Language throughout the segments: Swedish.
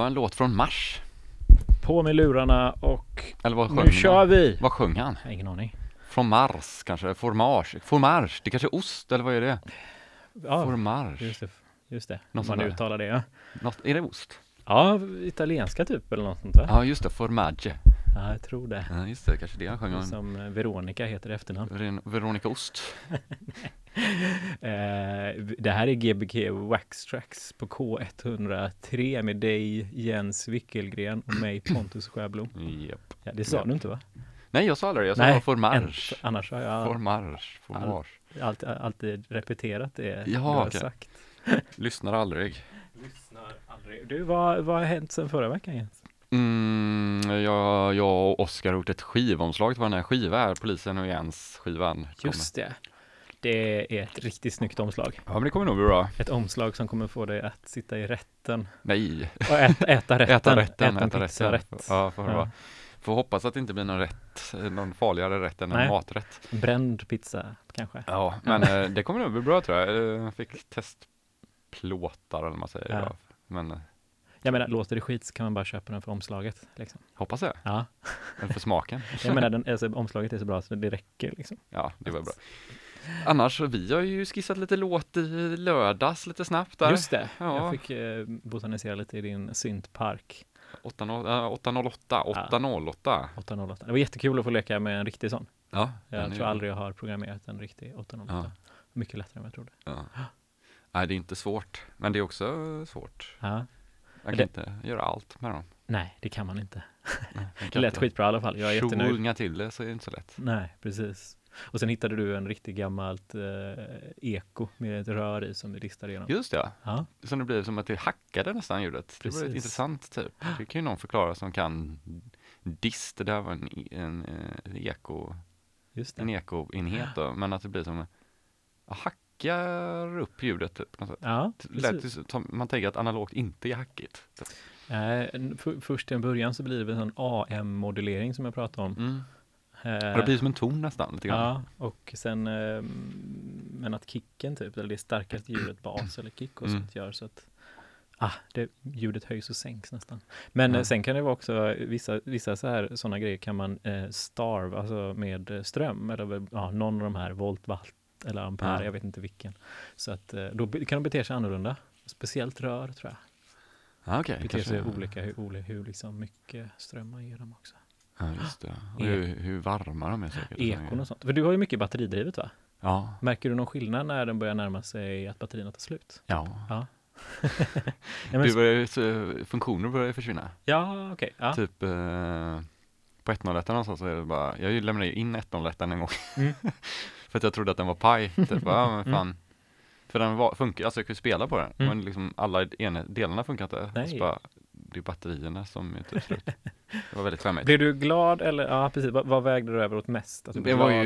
Var en låt från Mars. På med lurarna och Eller vad sjöng nu han? kör vi! Vad sjöng han? Jag har ingen aning. Från Mars kanske? Formage? Formage? Det kanske är ost, eller vad är det? Ja, Formage? just det. Just det. Något man sånt där. uttalar det. Ja. Något, är det ost? ja, italienska typ eller något sånt där. Ja, just det. Formage. Ja, jag tror det. Ja, just det. Kanske det han sjöng om. Som eh, Veronica heter i efternamn. Ren- Veronica Ost. Eh, det här är Gbg Wax Tracks på K103 med dig Jens Wickelgren och mig Pontus Sjöblom. Japp. Ja, det sa Ja. du inte va? Nej, jag sa aldrig. Jag sa Nej, formage. En- Annars har jag Formage. Formage. alltid, alltid repeterat det Ja, du har okej. sagt. Lyssnar aldrig. Lyssnar aldrig. Du, vad, vad har hänt sedan förra veckan Jens? Mm, jag, jag och Oskar har gjort ett skivomslag till vår här skiva här, Polisen och Jens skivan. Just det. Det är ett riktigt snyggt omslag. Ja, men det kommer nog bli bra. Ett omslag som kommer få dig att sitta i rätten Nej, och äta, äta rätten. äta rätten, en äta pizza rätten. rätt. Ja, får, Ja. ja. får hoppas att det inte blir någon rätt, någon farligare rätt än Nej. en maträtt. Bränd pizza kanske. Ja, men eh, det kommer nog bli bra tror jag. Eh, Jag fick testplåtar eller vad man säger. Ja. Men eh, Jag menar, låter det skit så kan man bara köpa den för omslaget. Liksom. hoppas jag. Ja, Eller för smaken. jag menar, den, alltså, omslaget är så bra så det räcker liksom. Ja, det var bra. Annars, vi har ju skissat lite låt i lördags lite snabbt där. Just det, Ja. jag fick eh, botanisera lite i din syntpark 80 äh, 808, 808. 808. Det var jättekul att få leka med en riktig sån. Ja, Jag tror aldrig jag har programmerat en riktig 808. Ja. Mycket lättare än vad jag trodde. Ja. Nej, det är inte svårt, men det är också svårt. Ja. Man kan det- inte göra allt med dem. Nej, det kan man inte. Man Det lät skitbra i alla fall. Jag är jättenöjd. Tjonga till det så är det inte så lätt. Nej, precis. Och sen hittade du en riktigt gammalt eh, eko med ett rör i som vi ristade igenom. Just ja, Ja, så det blir som att det hackade nästan ljudet. Det var Precis. intressant typ. Det kan ju någon förklara som kan dist, det där var en, en, en eko, just det. en ekoenhet då, men att det blir som att hackar upp ljudet typ. på något sätt. Ja, Det lät precis. som- man tänker att analogt inte är hackigt. Typ. För, först till en början så blir det en AM-modulering som jag pratade om. Mm. Eh, Det blir som en ton nästan lite grann. Ja, och sen eh, men att kicken typ, eller det starkaste ljudet, bas eller kick och Mm. sånt gör så att ah, det, ljudet höjs och sänks nästan. Men Ja. eh, sen kan det vara också vissa, vissa så här sådana grejer kan man eh, starve, alltså med ström eller ja, någon av de här volt, watt eller ampere, Ja. jag vet inte vilken. Så att då kan de bete sig annorlunda. Speciellt rör tror jag. Ja, okej. Beter sig olika hur, hur liksom mycket ström man ger dem också. Ja, just det. Och E- hur, hur varma de är säkert. Ekon och sånt. För du har ju mycket batteridrivet va? Ja. Märker du någon skillnad när den börjar närma sig att batterierna tar slut? Ja. Ja. Det börjar, så, funktioner börjar försvinna. ja okej. Ja. Typ eh, på 101 någonstans så är det bara, jag lämnade ju in 101 en gång. Mm. för att jag trodde att den var paj. Typ, ja men Mm. fan. För den var, funkar, alltså jag kunde spela på den. Mm. Men liksom alla ene, delarna funkar inte. Nej. Så bara, det är batterierna som är typ slut. Det var väldigt skämmigt. Blev du glad eller, ja precis, vad, vad vägde du över åt mest? Blev Det var ju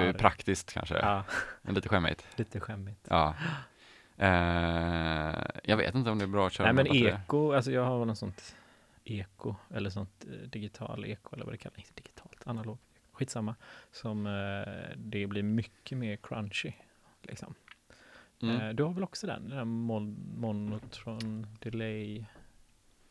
eller praktiskt kanske. Ja, Men Lite skämmigt. lite skämmigt. Ja. Eh, jag vet inte om det är bra att köra Nej men batterier. eko, alltså jag har väl något sånt eko, eller sånt eh, digital eko, eller vad det kallas, inte digitalt, analog, skitsamma, som eh, det blir mycket mer crunchy, liksom. Mm. Du har väl också den, den där mon- monotron delay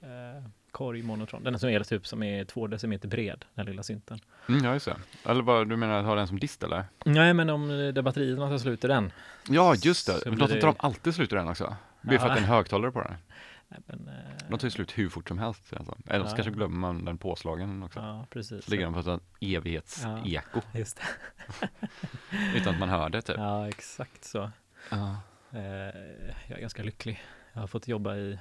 eh, korg monotron, den som är typ som är två decimeter bred, den lilla synten. Mm, ja, just det. Eller vad, du menar att ha den som dist eller? Nej men om eh, det batterierna tar slut i den. Ja, just det. Så Men det- tar de alltid slut i den också. Det är för att det är en högtalare på den. Nej, men, eh, De tar ju slut hur fort som helst. Alltså. Eller så Ja. kanske glömmer man den påslagen också. Ja, precis. Så ligger den på ett evighetseko. Just det. Utan att man hör det typ. Ja, exakt så. Ja. Eh, jag är ganska lycklig. Jag har fått jobba i,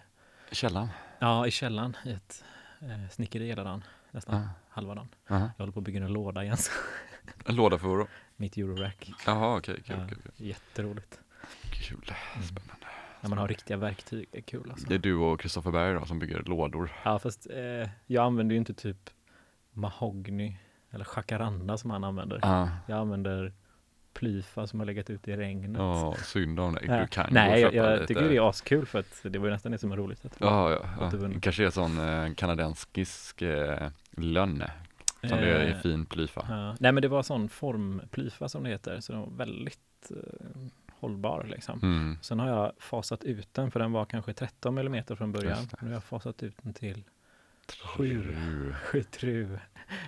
Källan. ja, i källaren i ett eh, snickeri hela dagen, nästan Ja. halva dagen. Aha. Jag håller på att bygga en låda igen, En låda för oro. mitt eurorack. Jaha, okej. kul, Ja. kul, kul. Jätteroligt. Kul. Mm. Spännande. När man har riktiga verktyg, det är kul alltså. Det är du och Kristoffer Berg då som bygger lådor. Ja, fast eh, jag använder ju inte typ mahogny eller jacaranda som han använder. Ja. Jag använder plyfa som har legat ute i regnet. Ja, synd om dig. Du kan Nej, jag, jag tycker det är askul för att det var ju nästan det som är roligt. Att Ja, ja, ja. Återvunnen. Kanske är sån eh, kanadensisk eh, lönne. Som det är Eh, fin plyfa. Ja. Nej men det var sån formplyfa som det heter, så den var väldigt eh, hållbar. Liksom. Mm. Sen har jag fasat ut den, för den var kanske 13 mm från början. Det. Nu har jag fasat ut den till Sju. Sju. Sju tru.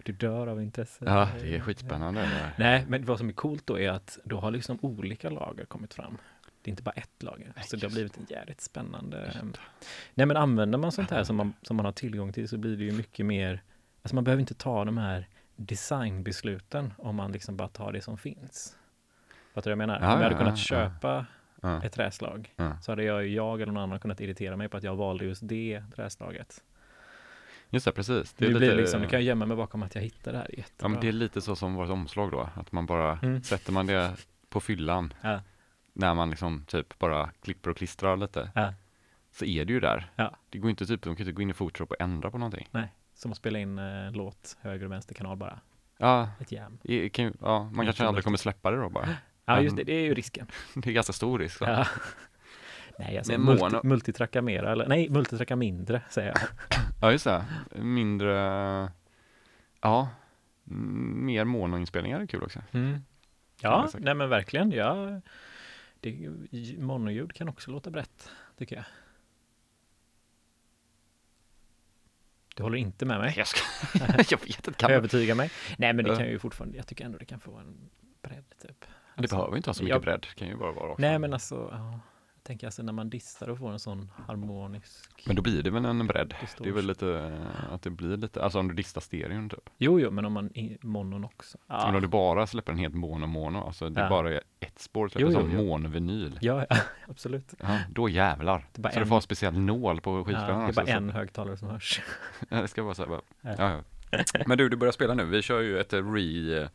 Du dör av intresse. Ja, det är skitspännande. där. Nej, men vad som är coolt då är att då har liksom olika lager kommit fram. Det är inte bara ett lager. Nej, så det har blivit en jävligt spännande... Det. Nej, men använder man sånt här som man, som man har tillgång till så blir det ju mycket mer... Alltså man behöver inte ta de här designbesluten om man liksom bara tar det som finns. Fattar du vad jag menar? Ja, om jag hade kunnat ja. köpa Ja, ett träslag så hade jag, jag eller någon annan kunnat irritera mig på att jag valde just det träslaget. Just det, precis. Det, är blir liksom, nu kan jag gömma mig bakom att jag hittade det här jättebra. Ja, men det är lite så som vårt omslag då, att man bara Mm. sätter man det på fyllan Ja. när man liksom typ bara klipper och klistrar lite, Ja. så är det ju där. Ja. Det går inte typ, de kan inte gå in i Photoshop och ändra på någonting. Som att spela in eh, låt höger och vänster kanal bara. Ja, Ett jam. det kan, ja man kanske aldrig kommer släppa det då bara. Ja, just det. Det är ju risken. Det är ganska stor risk. va? Ja. Nej, alltså Men multi, multitracka mera, eller nej, multitracka mindre, säger jag. Ja, just det. Mindre, ja, mm, mer monoinspelningar är kul också. Mm. Ja, jag nej men verkligen. Ja, det, monoljud kan också låta brett, tycker jag. Du håller inte med mig? Jag, ska, jag vet inte, kan Övertyga mig? Nej, men det kan ju fortfarande, jag tycker ändå det kan få en bredd, typ. det Alltså, behöver inte ha så mycket jag- bredd, det kan ju bara vara också. Nej, men alltså, ja, jag tänker alltså när man dissar och får en sån harmonisk... Men då blir det väl en bredd. distortion. Det är väl lite, eh, att det blir lite, alltså om du distar stereon typ. Jo, jo, men om man i monon också. Ja. Men om du bara släpper en helt mono-mono, alltså det är Ja. bara ett spår, släpper Jo, jo, som jo. monovinyl. Ja, absolut. Ja, då jävlar. Det Så du en- får ha en speciell nål på Ja, skivspelaren det är också. bara så- en högtalare som hörs. Ja, det ska vara så här bara. Ja. Ja, ja. Men du, du börjar spela nu. Vi kör ju ett re,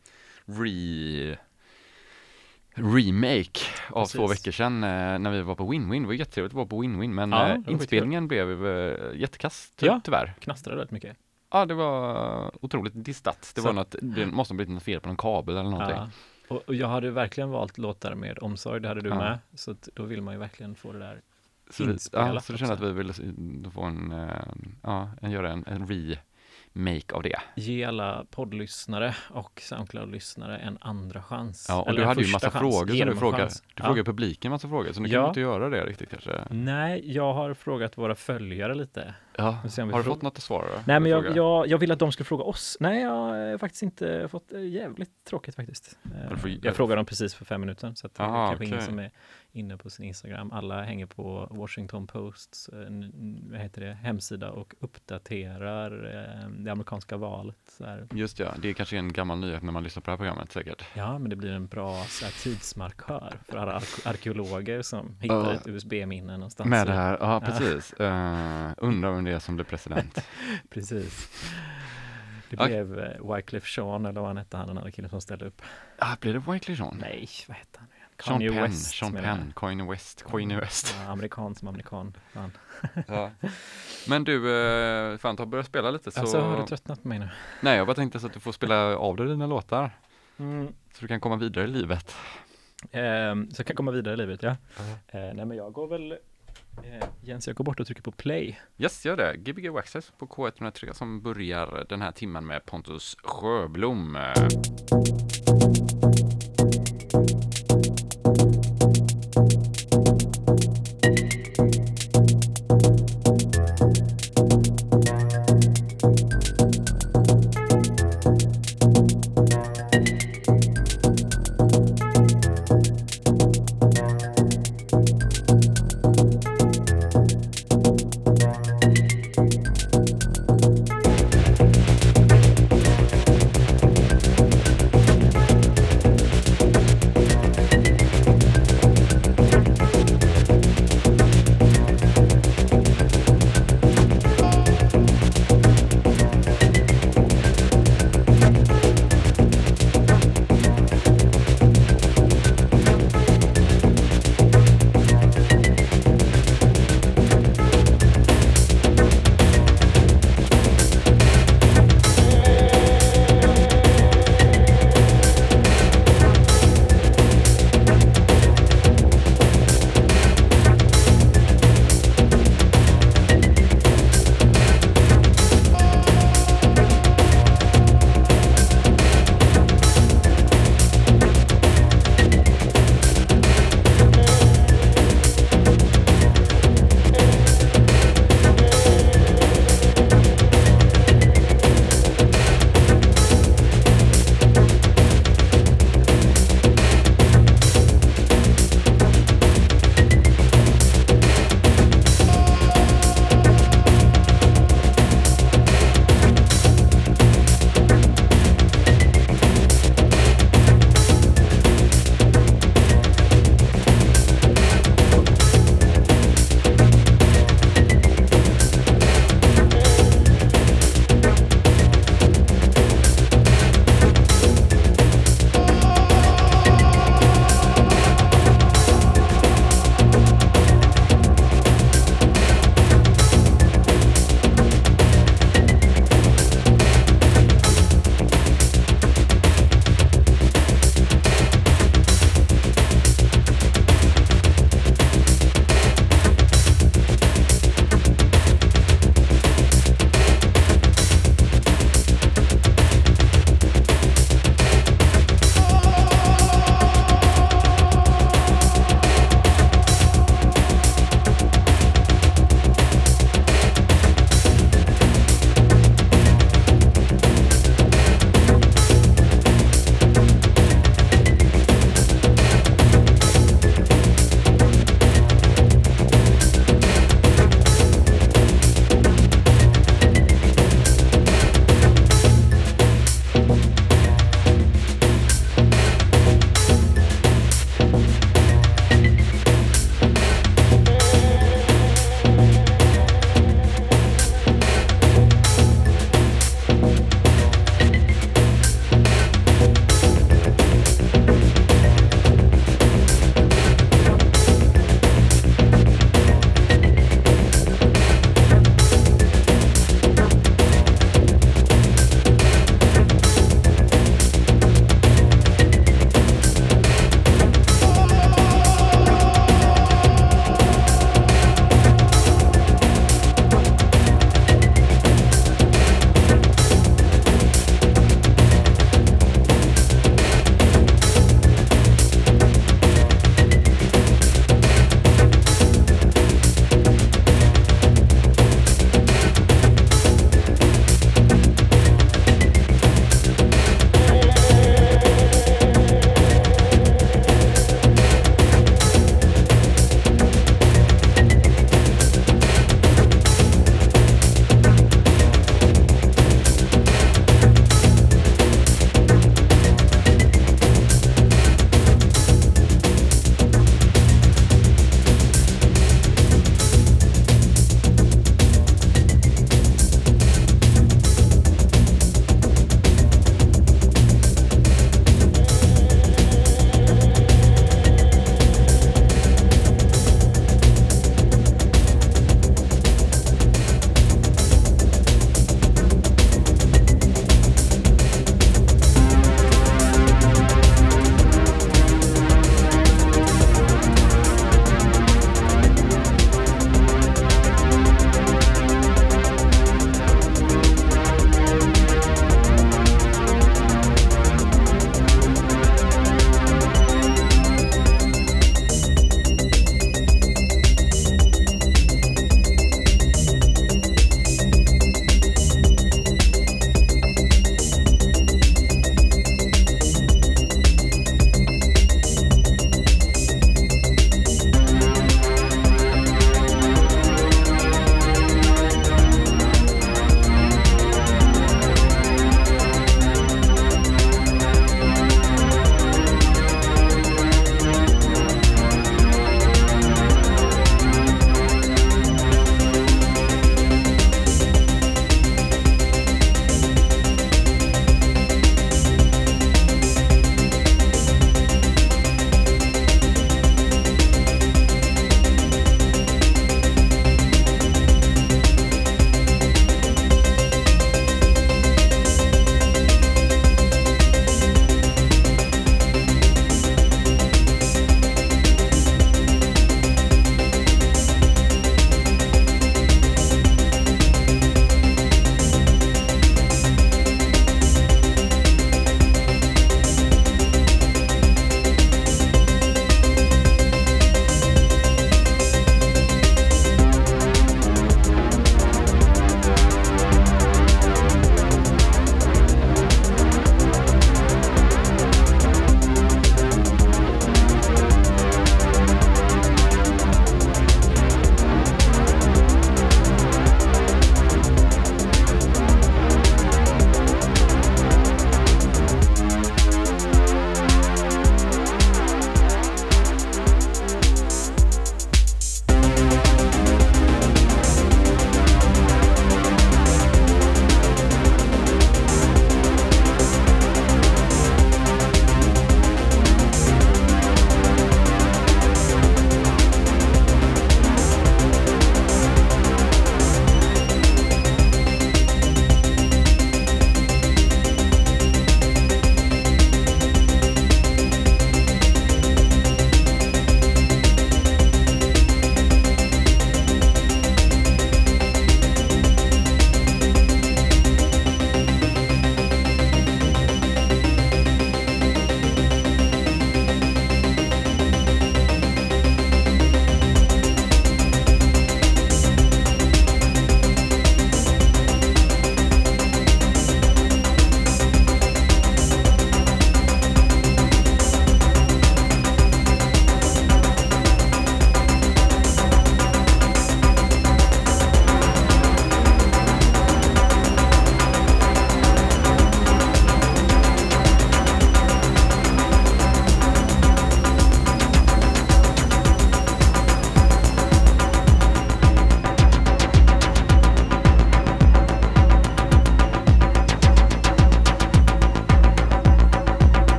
re, remake av Precis. två veckor sedan eh, när vi var på Win-Win. Det var jättetrevligt att vara på Win-Win, men Ja, eh, inspelningen blev eh, jättekass ty- Ja. tyvärr. Knastrade väldigt mycket. Ja, det var otroligt distat. Det Så- var något, det måste ha blivit något fel på någon kabel eller någonting. Ja. Och, och jag hade verkligen valt låtar med omsorg, det hade du Ja. med. Så att då vill man ju verkligen få det där. Så, vi, Inspelat ja, så du kände att vi ville få en, eh, ja, en, göra en, en remake av det. Ge alla poddlyssnare och Soundcloud-lyssnare en andra chans. Ja, och Eller du hade ju massa chans. frågor som du frågade. Du Ja. frågade publiken massa frågor, så nu kan Ja. du inte göra det riktigt kanske. Nej, jag har frågat våra följare lite. Ja. Har du fått något att svara? Nej, men jag, jag, jag vill att de ska fråga oss. Nej, jag har faktiskt inte fått eh, jävligt tråkigt faktiskt. Eh, Jag frågade dem precis för fem minuter så att det är kanske ingen okej. som är inne på sin Instagram. Alla hänger på Washington Posts eh, vad heter det, hemsida och uppdaterar eh, det amerikanska valet. Så här. Just ja, det är kanske en gammal nyhet när man lyssnar på det här programmet säkert. Ja, men det blir en bra så här, tidsmarkör för alla ark- arkeologer som hittar Ja. ett USB-minne någonstans. Med det här, ja precis. Uh, undrar vem det är som blir president. Precis. Det Ja. blev Wycliffe Jean, eller vad han hette, han den andra killen som ställde upp. ah, blir det Wycliffe Jean? Nej, vad hette han? Sean Penn, West, Sean. Penn, Kanye West, Kanye West. Ja, amerikan som amerikan. Ja. Men du, uh, fan ta börja spela lite så. Alltså, har du tröttnat på mig nu? Nej, jag bara tänkte så att du får spela av dig dina låtar. Mm. Så du kan komma vidare i livet. Ehm, så jag kan komma vidare i livet, ja. Eh, nej, men jag går väl... Eh, Jens, jag går bort och trycker på play. Yes, gör det. Gbg Waxxers på K103 som börjar den här timmen med Pontus Sjöblom.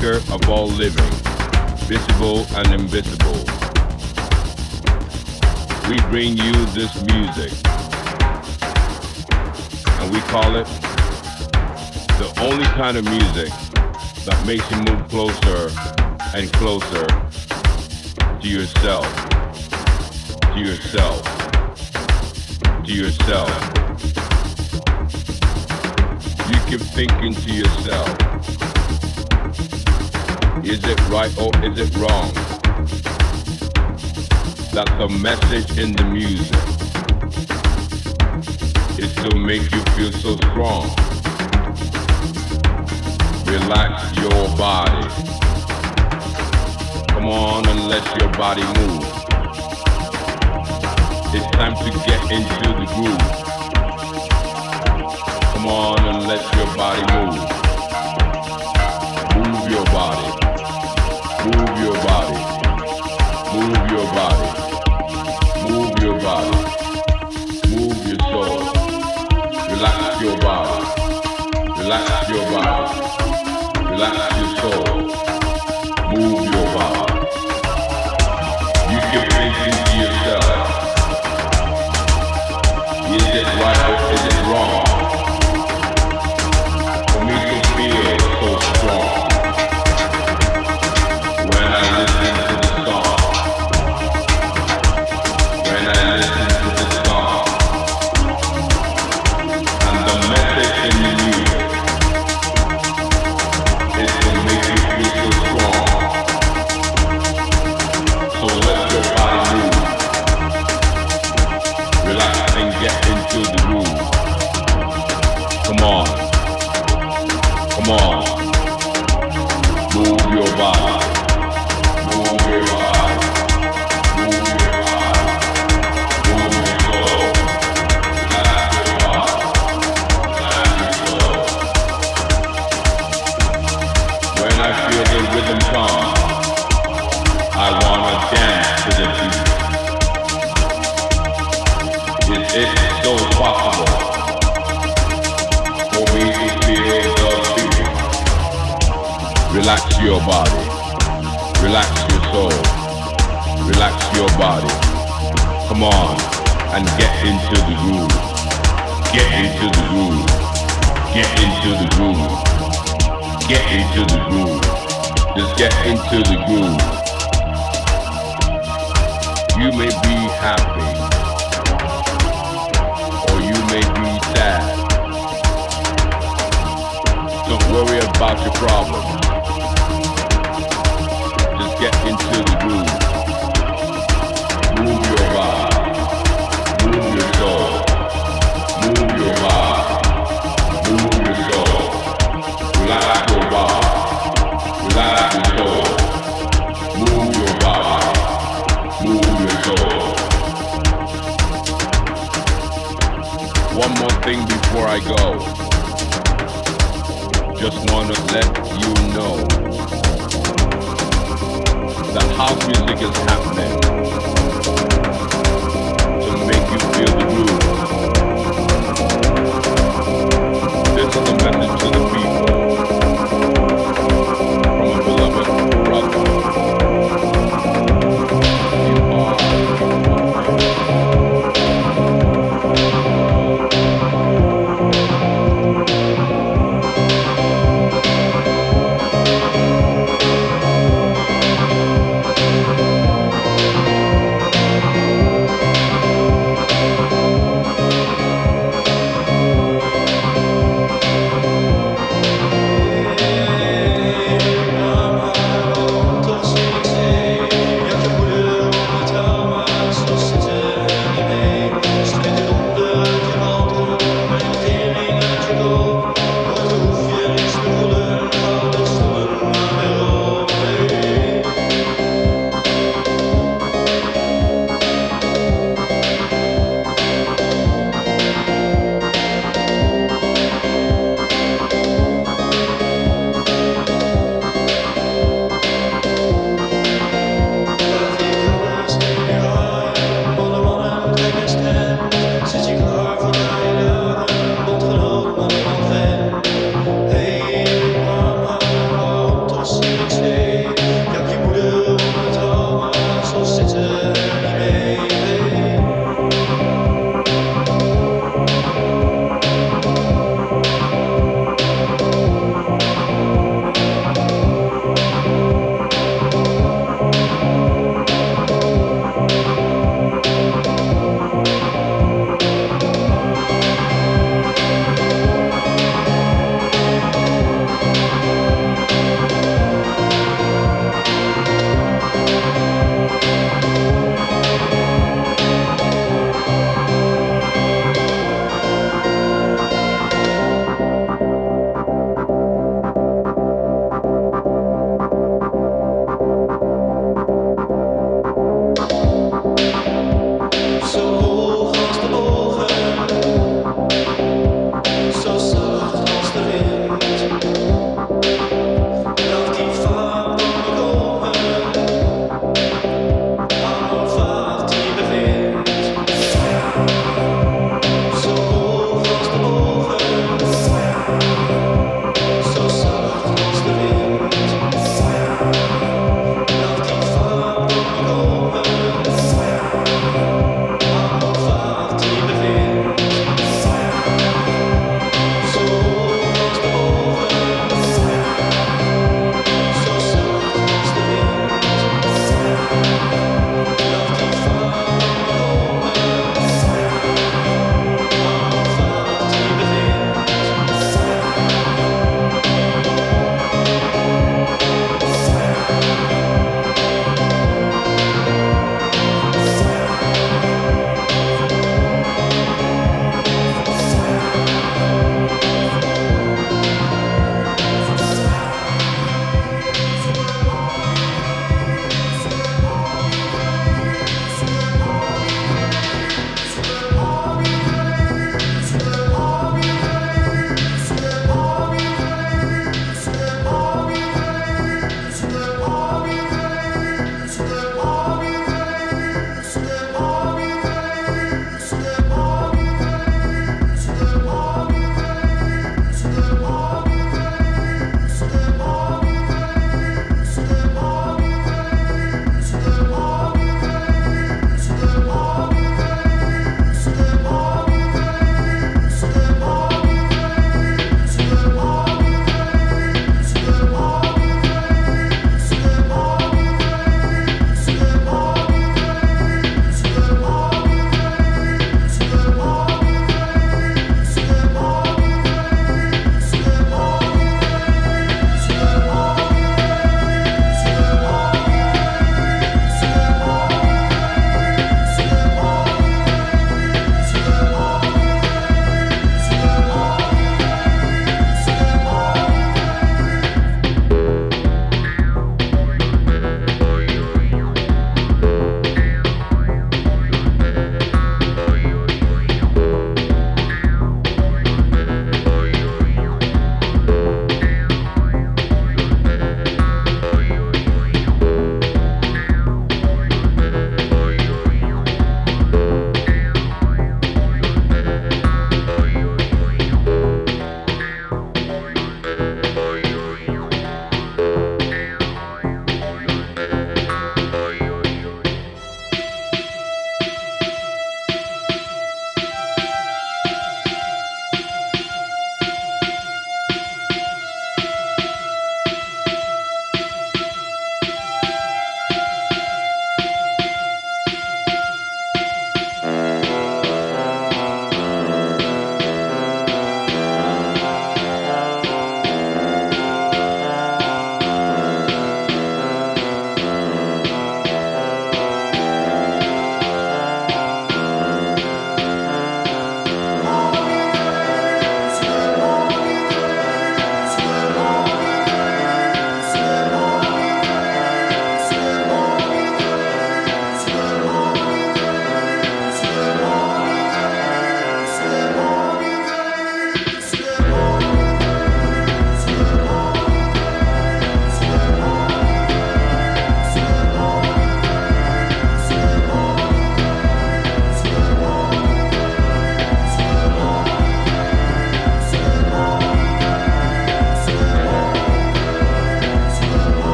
maker of all living, visible and invisible. We bring you this music, and we call it the only kind of music that makes you move closer and closer to yourself, to yourself, to yourself. You keep thinking to yourself. Is it right or is it wrong? That the message in the music is to make you feel so strong. Relax your body. Come on and let your body move. It's time to get into the groove. Come on and let your body move.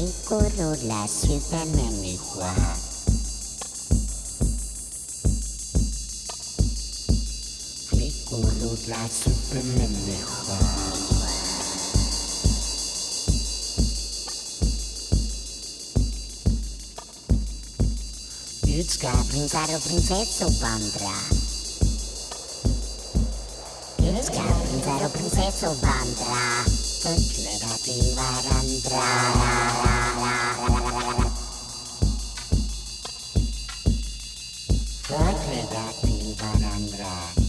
il Corolla Superman è qua. Il Corolla Superman è qua. Ludzka, princaro, princesso, bandra. Ludzka, princaro, princesso, bandra. Tutla. Forte da ti varandra.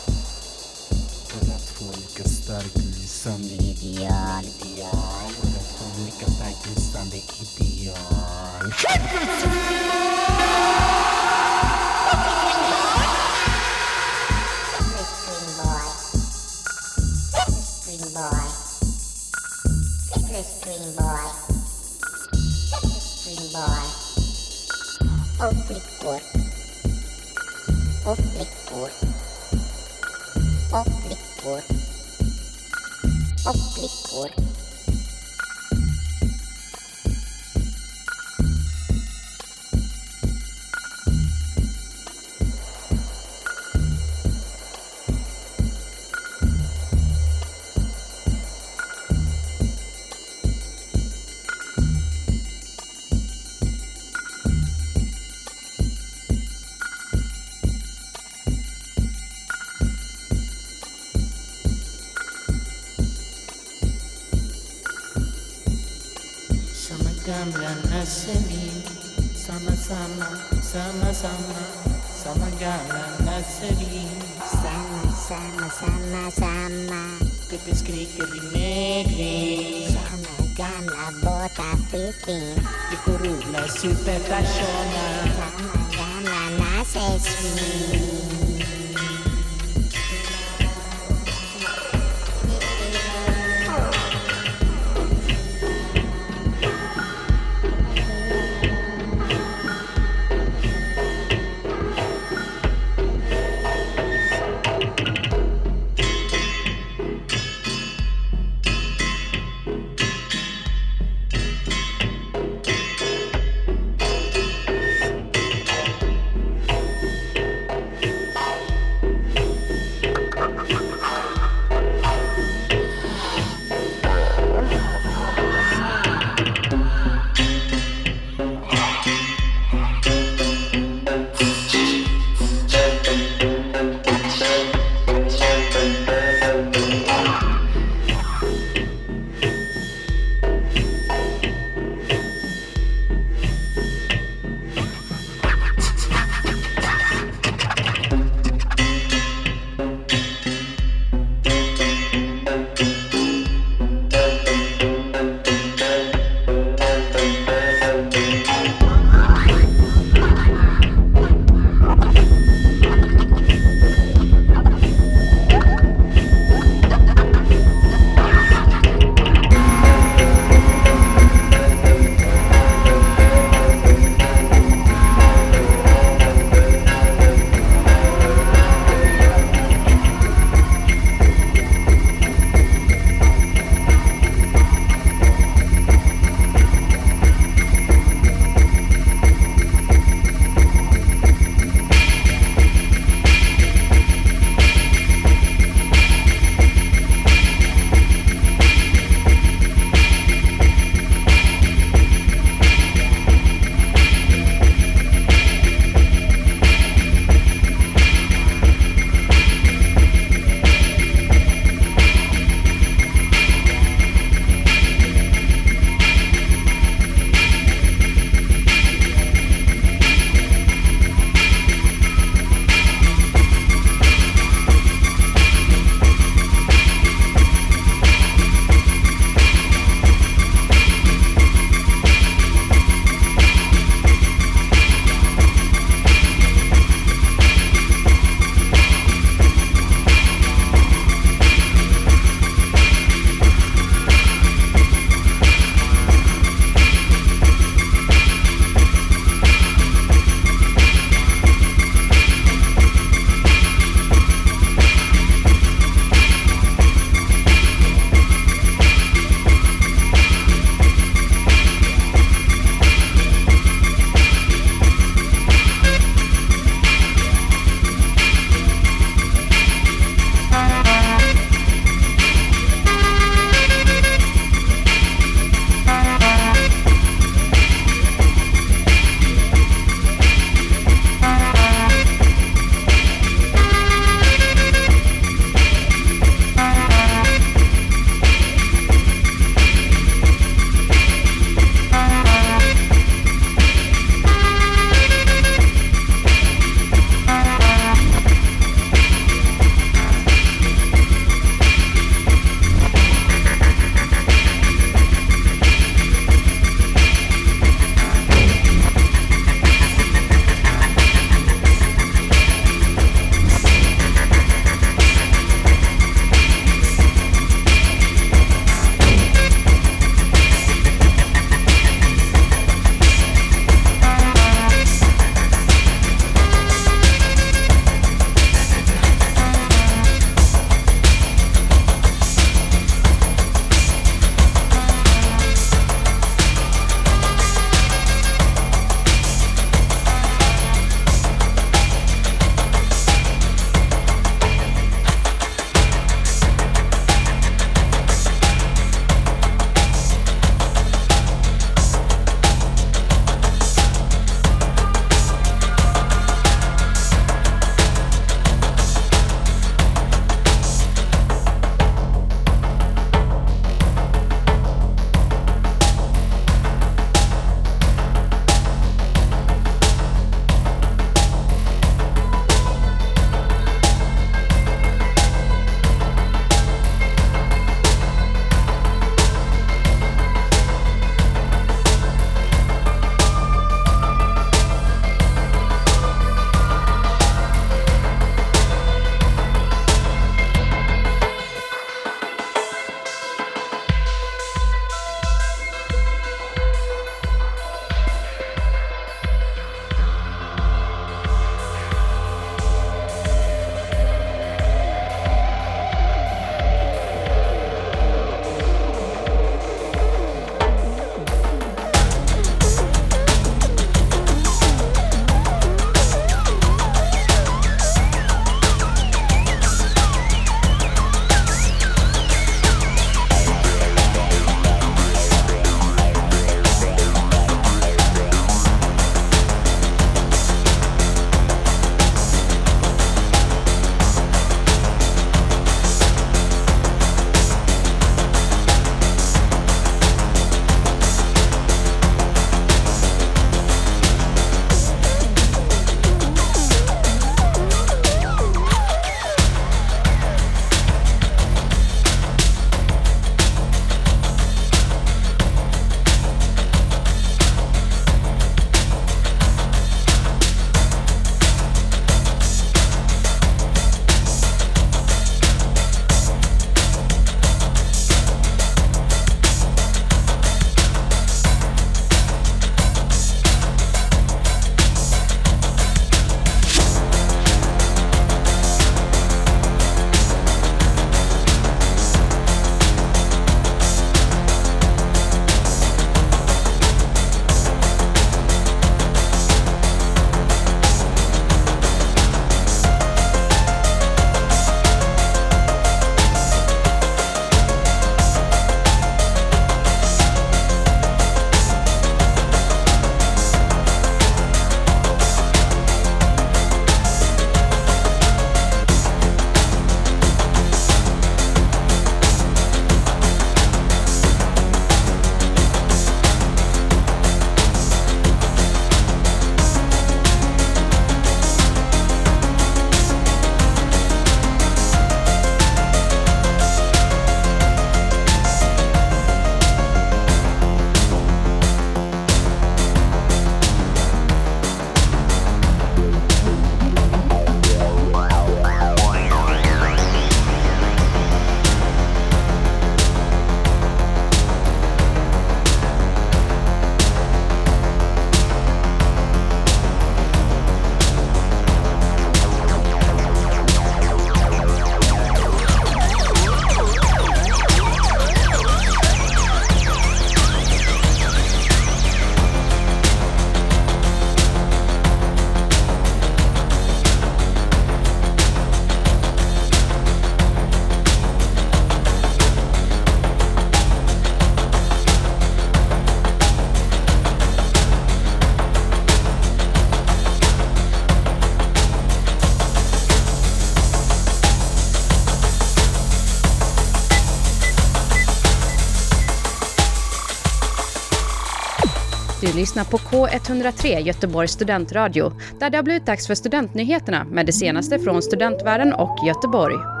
Du lyssnar på K103 Göteborgs studentradio där det har blivit dags för studentnyheterna med det senaste från studentvärlden och Göteborg.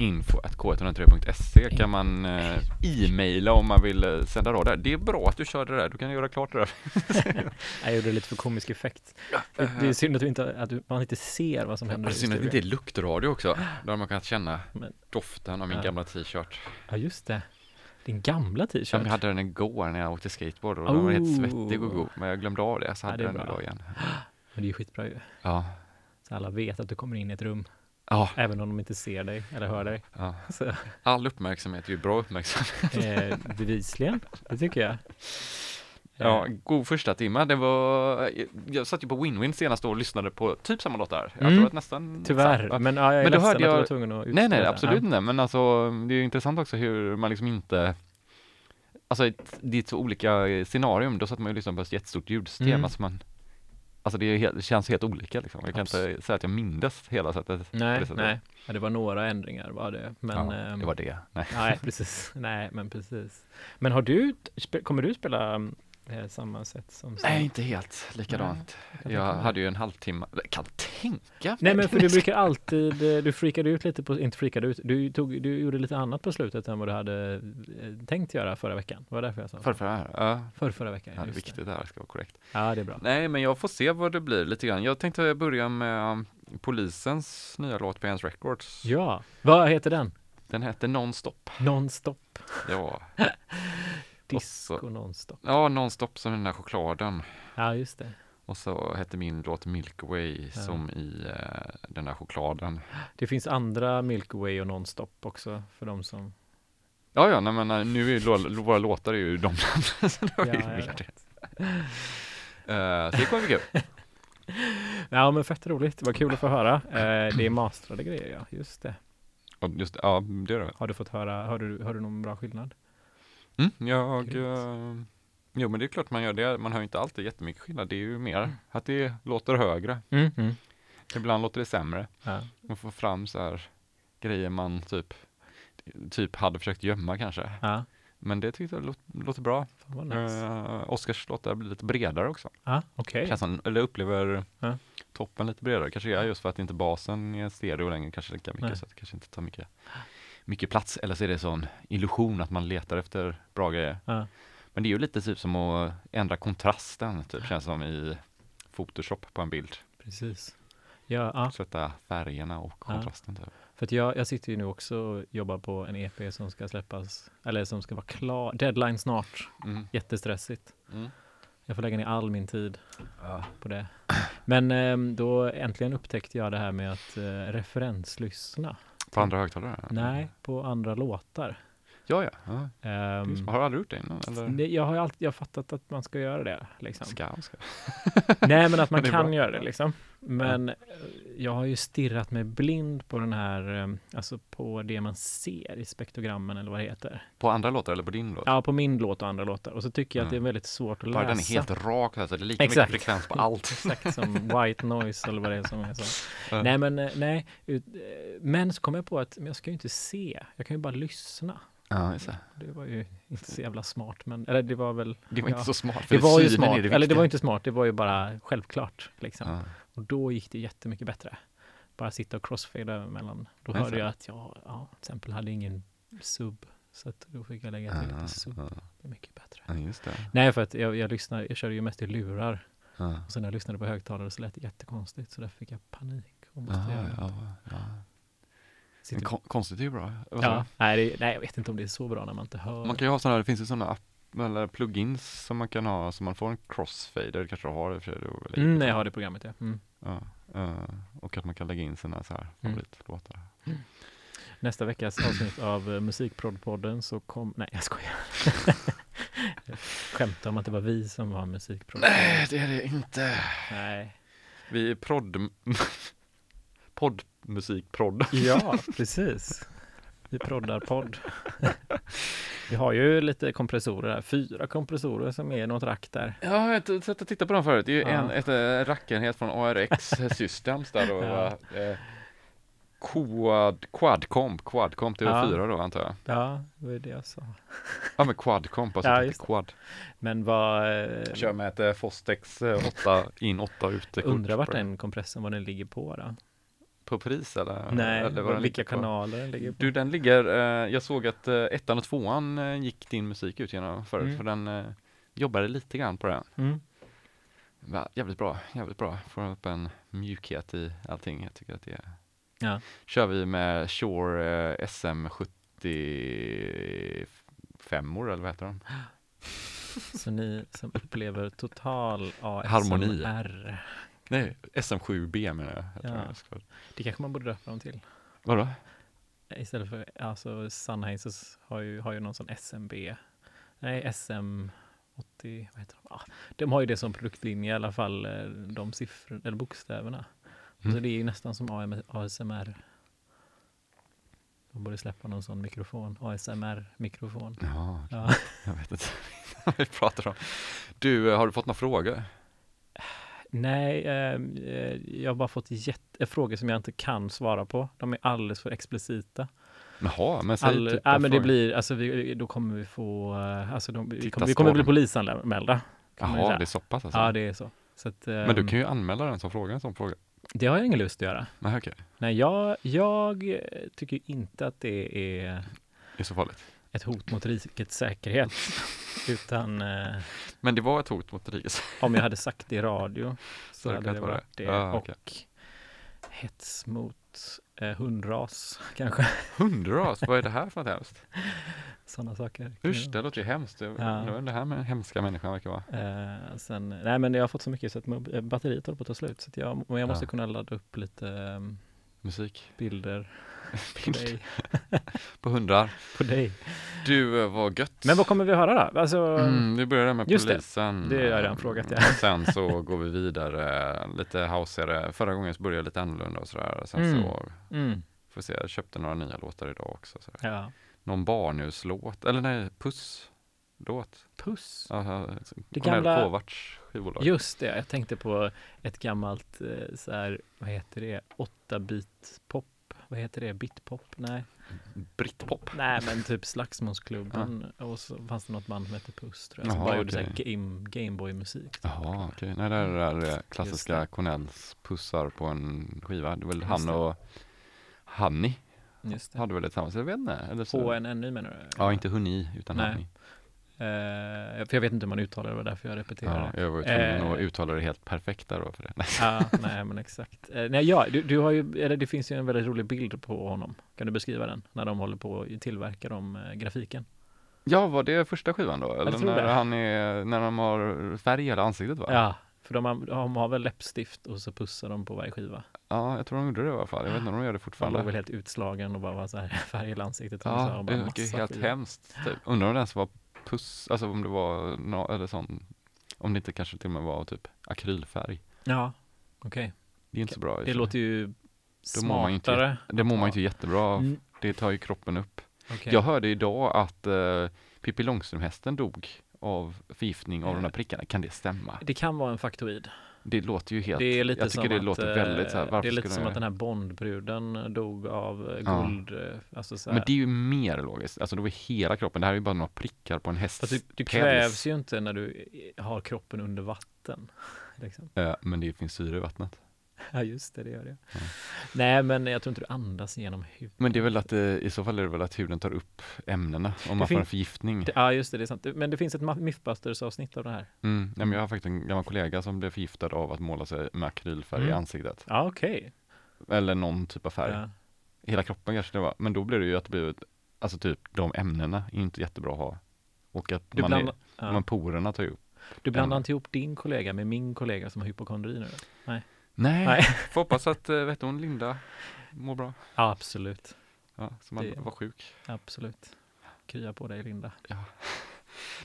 info.k103.se kan mm. man eh, e-maila om man vill eh, sända rader. Det är bra att du körde det där, du kan göra klart det där. jag gjorde det lite för komisk effekt. Det är eh, synd att, inte, att man inte ser vad som händer. Det är synd att det inte är luktradio också. Då har man kunnat känna Men, doften av min ja. gamla t-shirt. Ja, just det. Din gamla t-shirt? Jag hade den igår när jag åkte skateboard och oh. den var helt svettig och god. Men jag glömde av det, så hade jag den idag igen. Men det är ju skitbra ju. Ja. Så alla vet att du kommer in i ett rum ja, även om de inte ser dig eller hör dig. ja. All uppmärksamhet är ju bra uppmärksamhet. eh, bevisligen, det tycker jag. Ja, Eh, god första timme. Det var, jag satt ju på Win-Win senast och lyssnade på typ samma låtar. Jag Mm. tror att nästan Tyvärr, exakt- men ja, jag är Men då hörde att du var jag- tvungen att Nej, nej, absolut Ja. inte. Men alltså, det är ju intressant också hur man liksom inte Alltså det är två olika scenarium, då satt man ju liksom på ett jättestort ljudsystem, Mm. alltså man Alltså det, helt, det känns helt olika liksom. Jag kan Absolut. inte säga att jag mindes hela sättet. Nej, sättet. nej. Ja, det var några ändringar var det. Men, ja, ehm, det var det. Nej. Nej, precis. Nej, men precis. Men har du, kommer du spela eh, samma sätt som Nej, inte helt likadant. jag kan Jag hade ju en halvtimme, eller kan tänka Nej, men för du brukar alltid, eh, du freakade ut lite på, inte freakade ut, du, tog, du gjorde lite annat på slutet än vad du hade eh, tänkt göra förra veckan. Det var därför jag sa så. Förra, ja, För förra veckan, ja, det är viktigt det här ska vara korrekt. det. Ja, det är bra. Nej, men jag får se vad det blir lite grann. Jag tänkte börja med um, polisens nya låt på Hans Records. Ja, vad heter den? Den hette Nonstop. Nonstop. Ja, Disco så- nonstop. ja Nonstop som den där chokladen. Ja, just det. Och så hette min låt Milky Way Ja. som i eh, den där chokladen. Det finns andra Milky Way och nonstop också för de som... Ja, ja, nej, men nu är ju lå- våra låtar är ju de så var ju Ja, det. Eh, så det kommer bli kul. Ja, men fett roligt. Det var kul att få höra. Eh, det är mastrade grejer, ja. Just det. Och just, ja, det är det. Har du fått höra, hör du, hör du någon bra skillnad? Mm, jag, eh, jo men det är klart man gör det. Man hör inte alltid jättemycket skillnad. Det är ju mer Mm. att det låter högre. Mm, mm. Ibland låter det sämre. Ja. Man får fram så här grejer man typ, typ hade försökt gömma kanske. Ja, Men det tyckte jag låt, låter bra. nice. Uh, Oscars låtar blir lite bredare också. Okej. Känns som, eller upplever Ja. toppen lite bredare. Kanske är just för att inte basen är stereo längre kanske lika mycket Nej. så att det kanske inte tar mycket, mycket plats. Eller så är det sån illusion att man letar efter bra grejer. Ja. Men det är ju lite typ som att ändra kontrasten, typ känns som i Photoshop på en bild. Precis. Ja, ja, Sätta färgerna och kontrasten. Typ. för att jag, jag sitter ju nu också och jobbar på en EP som ska släppas, eller som ska vara klar, deadline snart. Mm. Jättestressigt. Mm. Jag får lägga ner all min tid Ja. på det. Men ehm, då äntligen upptäckte jag det här med att eh, referenslyssna. På andra högtalare? Nej, på andra låtar. Ja, ja. ja. Ehm, Just, har du aldrig gjort det innan? Eller? det, jag har alltid jag har fattat att man ska göra det. Liksom. Ska, ska. Nej, men att man Men kan bra. göra det liksom. Men eh, jag har ju stirrat mig blind på den här, eh, alltså på det man ser i spektogrammen eller vad det heter. På andra låtar eller på din låt? Ja, på min låt och andra låtar. Och så tycker jag att det är Mm. väldigt svårt att Bara läsa. den är helt rak, alltså det är lika Exakt. mycket frekvens på allt. Exakt som white noise eller vad det är som är så. Ja. Nej, men eh, nej. ut- eh, Men så kom jag på att men jag ska ju inte se. Jag kan ju bara lyssna. Ja, just det. Det var ju inte så jävla smart, men eller det var väl. Det var ja. inte så smart. För Det var ju smart, det eller det var inte smart, det var ju bara självklart. Liksom. Ja. Och då gick det jättemycket bättre. Bara sitta och crossfada mellan. Då hörde jag att jag, ja, till exempel hade ingen sub. Så att då fick jag lägga till lite sub. Det är mycket bättre. Ja, just det. Nej, för att jag, jag lyssnar, jag körde ju mest i lurar. Och sen när jag lyssnade på högtalare så lät det jättekonstigt. Så därför fick jag panik. Och måste Ja, ja, ja. Sitter- kon- konstigt är ju bra. Ja, nej, det, nej, jag vet inte om det är så bra när man inte hör. Man kan ju ha sådana, det finns ju sådana app, eller plugins som man kan ha, så man får en crossfader, det kanske du har och för sig. det Mm, nej, jag har det programmet, ja. Mm. Ja, eh, och att man kan lägga in sina så här Mm. favoritlåtar. Nästa veckas avsnitt av uh, Musikproddpodden så kom... Nej, jag skojar. jag skämtar om att det var vi som var musikprodd. Nej, det är det inte. Nej. Vi är prodd... poddmusikprodd. Ja, precis. Vi proddar podd. vi har ju lite kompressorer här. Fyra kompressorer som är något rack där. Ja, jag har inte sett att titta på dem förut. Det är ju Ja. en, ett äh, rackenhet från ARX Systems där då. Ja. Eh, Quad, quadcomp, quadcomp TV4 då antar jag. Ja, det var det jag sa. Ja men quadcomp, alltså Ja, ja, det. quad. Men vad... eh, Kör med ett eh, Fostex 8 in 8 ute. Undrar vart den kompressen, vad den ligger på då? På pris eller? Nej, eller vad den vilka kanaler den ligger på? Du den ligger, eh, jag såg att eh, ettan och tvåan eh, gick din musik ut genom förut, Mm. för den eh, jobbade lite grann på det. Mm. Va, jävligt bra, jävligt bra. Får upp en mjukhet i allting. Jag tycker att det är... Ja. Kör vi med Shure eh, SM75 or eller vad heter de? Så ni som upplever total ASMR. Harmoni. Nej, SM7B menar jag. jag tror Ja. jag Det kanske man borde döpa dem till. Vadå? Istället för, alltså Sennheiser har ju, har ju någon sån SMB. Nej, SM80, vad heter de? Ah, de har ju det som produktlinje i alla fall, eh, de siffror, eller bokstäverna. Mm. Så det är ju nästan som AM, ASMR. De borde släppa någon sån mikrofon, ASMR-mikrofon. Ja. Ja. jag vet inte vad vi pratar om. Du, eh, har du fått några frågor? Nej, ehm, eh, jag har bara fått jätte, frågor som jag inte kan svara på. De är alldeles för explicita. Jaha, men säg All, typ en men det blir, alltså vi, då kommer vi få, eh, alltså de, vi, kommer, vi kommer bli polisanmälda. Jaha, det är så pass alltså? Ja, det är så. så att, Men du kan ju anmäla den som frågar en sån fråga. Det har jag ingen lust att göra. Nej, okej. Nej, jag, jag tycker inte att det är Det är så farligt. Ett hot mot rikets säkerhet. utan eh, Men det var ett hot mot rikets. om jag hade sagt det i radio så Så det hade det varit det. det. Ja, och hets mot eh, hundras kanske. Hundras, vad är det här för något hemskt? Sådana saker. Usch, det låter ju hemskt. Det, Ja. det här med hemska människan verkar vara. Eh, sen, nej men jag har fått så mycket så att eh, batteriet håller på att ta slut. Så att jag, men jag måste Ja. kunna ladda upp lite ehm, Musik. bilder Bild på hundar. på dig. Du, eh, vad gött. Men vad kommer vi höra då? Alltså, Mm, vi börjar med Just det. polisen. Det har jag redan frågat, ja. Och Sen så går vi vidare lite hausigare. Förra gången så började jag lite annorlunda och sådär. Sen Mm. så mm, får se, jag köpte några nya låtar idag också. Sådär. ja. Någon barnuslåt, eller nej, pusslåt. Puss. Aha, Det gamla- Kovacs skivbolag. Just det, jag tänkte på ett gammalt eh, så här, vad heter det, 8-bit pop. Vad heter det? Bitpop? Nej. Britpop. Nej, men typ Slagsmålsklubben. Och så fanns det något band som hette Puss tror jag. Som bara gjorde här game, Gameboy-musik. Jaha, okej. Nej, det är det där eh, klassiska det. Cornels pussar på en skiva. Det är väl han det. och Hanni Just det. hade väl ett tillsammans, jag vet inte. Eller så. På en NY menar du? Ja, inte Huni, utan Nej. Hanni. Eh, för jag vet inte hur man uttalar det, var därför jag Ja, repeterade. jag var tvungen Eh. att uttala det helt perfekt där då för det. Ja, nej men exakt. Eh, nej, ja, du, du har ju, eller det finns ju en väldigt rolig bild på honom. Kan du beskriva den? När de håller på att tillverka de grafiken. Ja, var det första skivan då? Eller tror när det. han är, när de har färg i hela ansiktet va? Ja, för de har, de har väl läppstift och så pussar de på varje skiva. Ja, jag tror de gjorde det i alla fall. Jag vet inte om de gör det Han var fortfarande. väl helt utslagen och bara var så här färg i ansiktet. Ja, det är helt skivor. hemskt. Typ. Undrar om det ens var puss, alltså om det var nå eller sån, om det inte kanske till och med var typ akrylfärg. Ja, okej. Det är inte så bra. Det sig. låter ju Då mår man inte, smartare. det mår man inte jättebra av. Mm, Det tar ju kroppen upp. okej. Jag hörde idag att uh, Pippi Långstrump-hästen dog av förgiftning av de där prickarna. Kan det stämma? Det kan vara en faktoid. Det låter ju helt... Det är lite jag tycker det att, låter eh, väldigt så här, varför Det är lite som att den här Bondbruden dog av eh, Ja. guld. eh, Alltså så här. Men det är ju mer logiskt. Alltså då är hela kroppen, det här är ju bara några prickar på en häst. Fast du, du kvävs ju inte när du eh, har kroppen under vatten. Liksom. Eh, men det finns syre i vattnet. Ja, just det, det gör det. Ja. Nej, men jag tror inte du andas genom huvudet. Men det är väl att det, i så fall är det väl att huden tar upp ämnena om man får en förgiftning. Det- Ja, just det, det är sant. Men det finns ett Mythbusters avsnitt av det här. Mm. Nej, men jag har faktiskt en gammal kollega som blev förgiftad av att måla sig med akrylfärg i Mm. ansiktet. Ja, okej. Eller någon typ av färg. Ja. Hela kroppen kanske det var. Men då blir det ju att det blir, alltså typ de ämnena är inte jättebra att ha. Och att Du, man blandar, är, ja. man porerna tar ju upp. du blandar inte ihop din kollega med min kollega som har hypokondri nu? Nej, Nej. får hoppas att, eh, vet hon, Linda mår bra. Ja, absolut. Ja, som Det- var sjuk. Absolut. Krya på dig, Linda.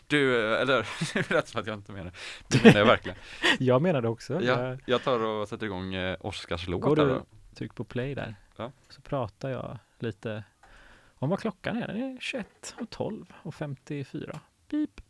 Du, eh, eller det lät som att jag inte menar det. menar jag verkligen. Jag menar det också. Ja, jag tar och sätter igång eh, Oscars låt Går du, tryck på play där. Ja. Så pratar jag lite om vad klockan är. Den är 21 och 12 och 54. Pip.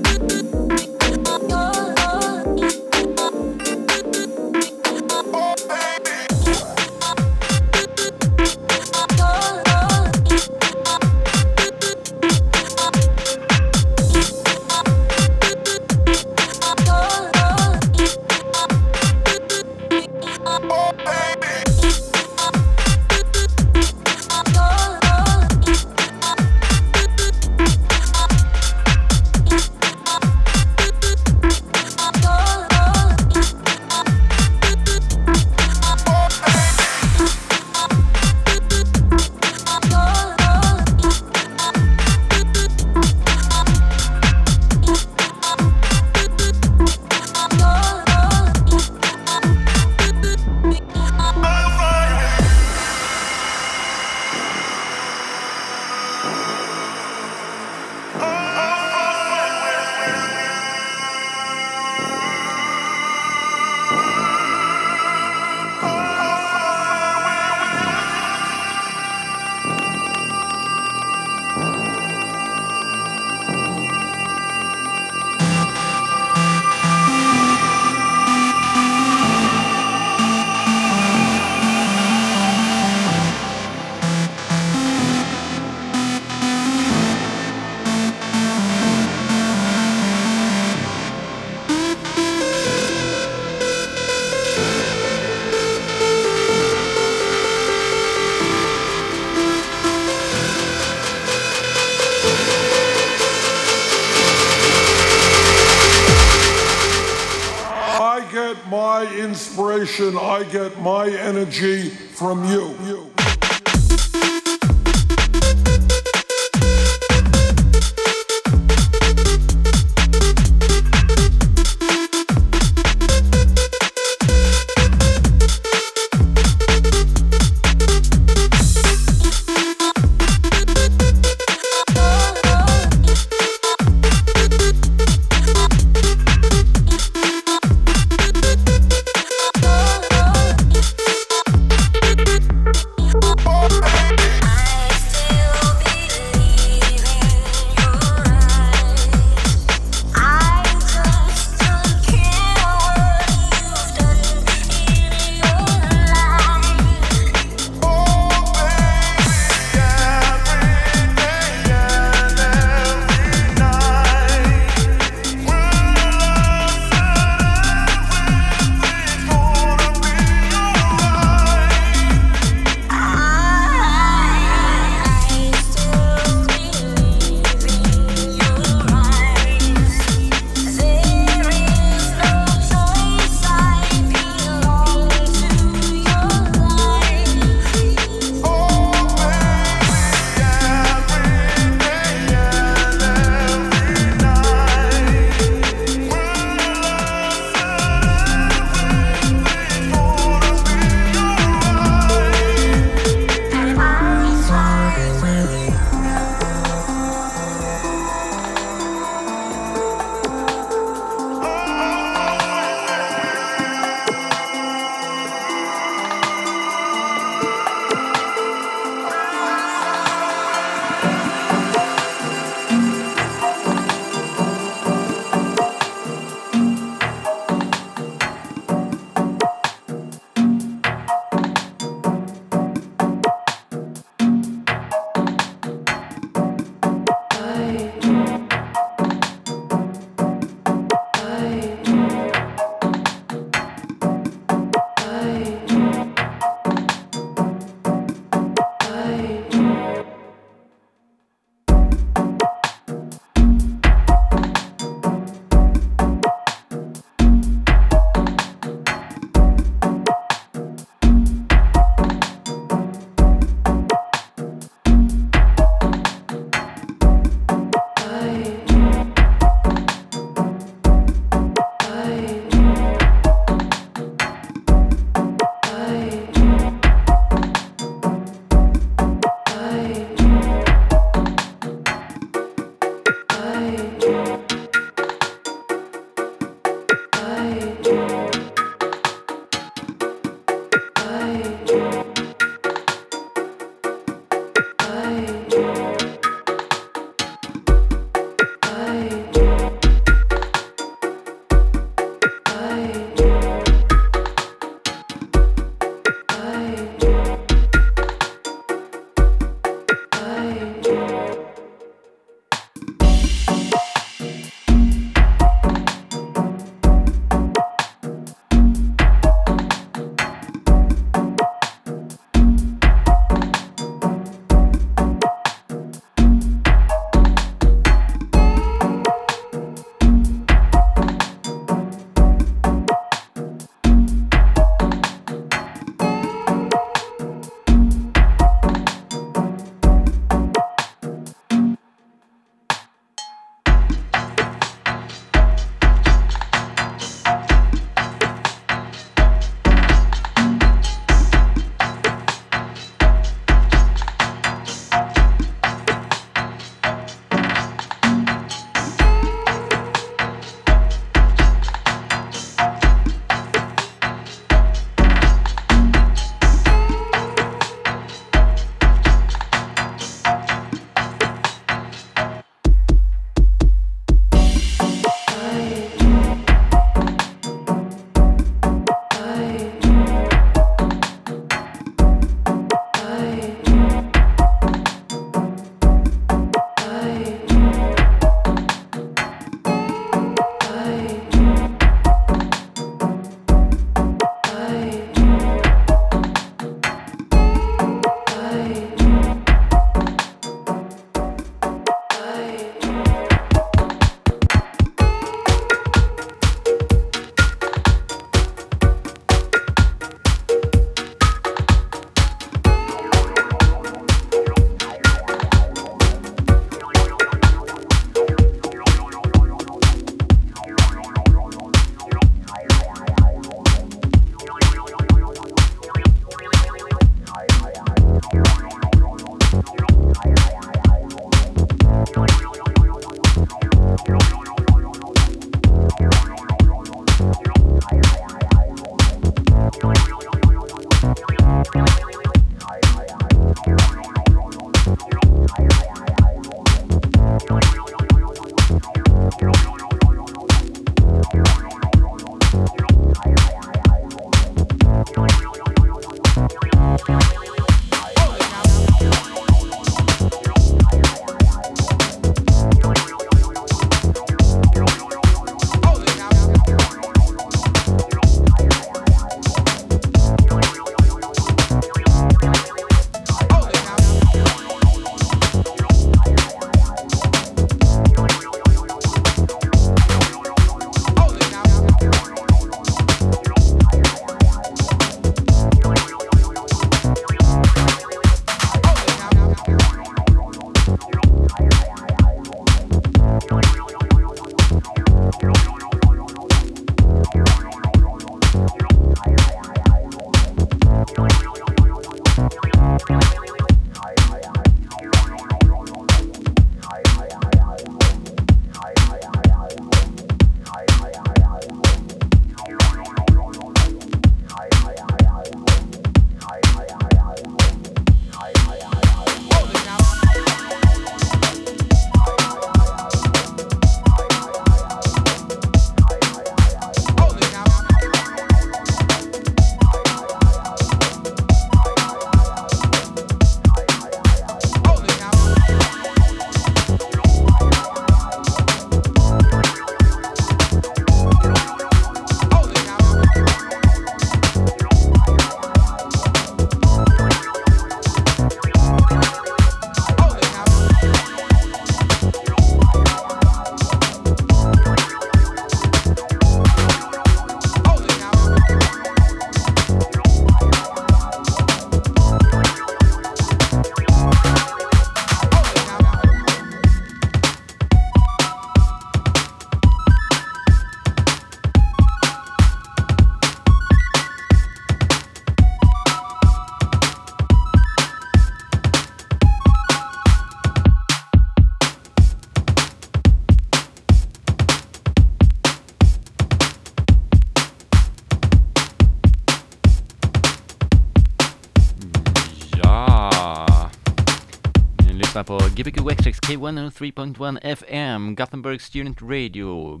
Lyssnar på Gbq XXK 103.1 FM, Gothenburg Student Radio,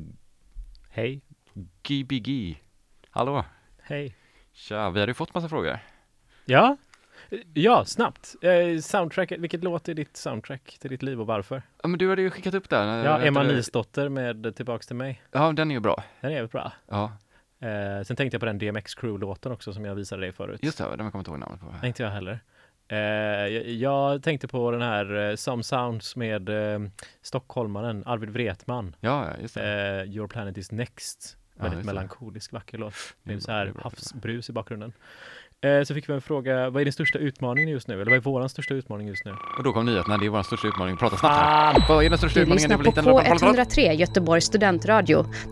Hej. Gbg. Hallå? Hej. Tja, vi hade ju fått massa frågor. Ja, ja snabbt. Eh, soundtrack, vilket låt är ditt soundtrack till ditt liv och varför? Ja, men du hade ju skickat upp den. Ja, Vet Emma Niesdotter med Tillbaks till mig. Ja, den är ju bra. Den är jävligt bra. Ja, Eh, sen tänkte jag på den DMX Crew-låten också som jag visade dig förut. just det, den kommer jag inte ihåg namnet på. Nej, inte jag heller. Eh, jag, tänkte på den här eh, Some Sounds med eh, stockholmaren Arvid Wretman. Ja, ja, just det. Your Planet Is Next. Ja, Väldigt det. melankolisk, vacker låt. Det är Med så här havsbrus i bakgrunden. Så fick vi en fråga, vad är din största utmaning just nu? Eller vad är våran största utmaning just nu? Och då kom nyheterna, det är vår största utmaning. Prata snabbt här. Vad är den största Du utmaningen? lyssnar är väl på inte en- K103 Göteborgs studentradio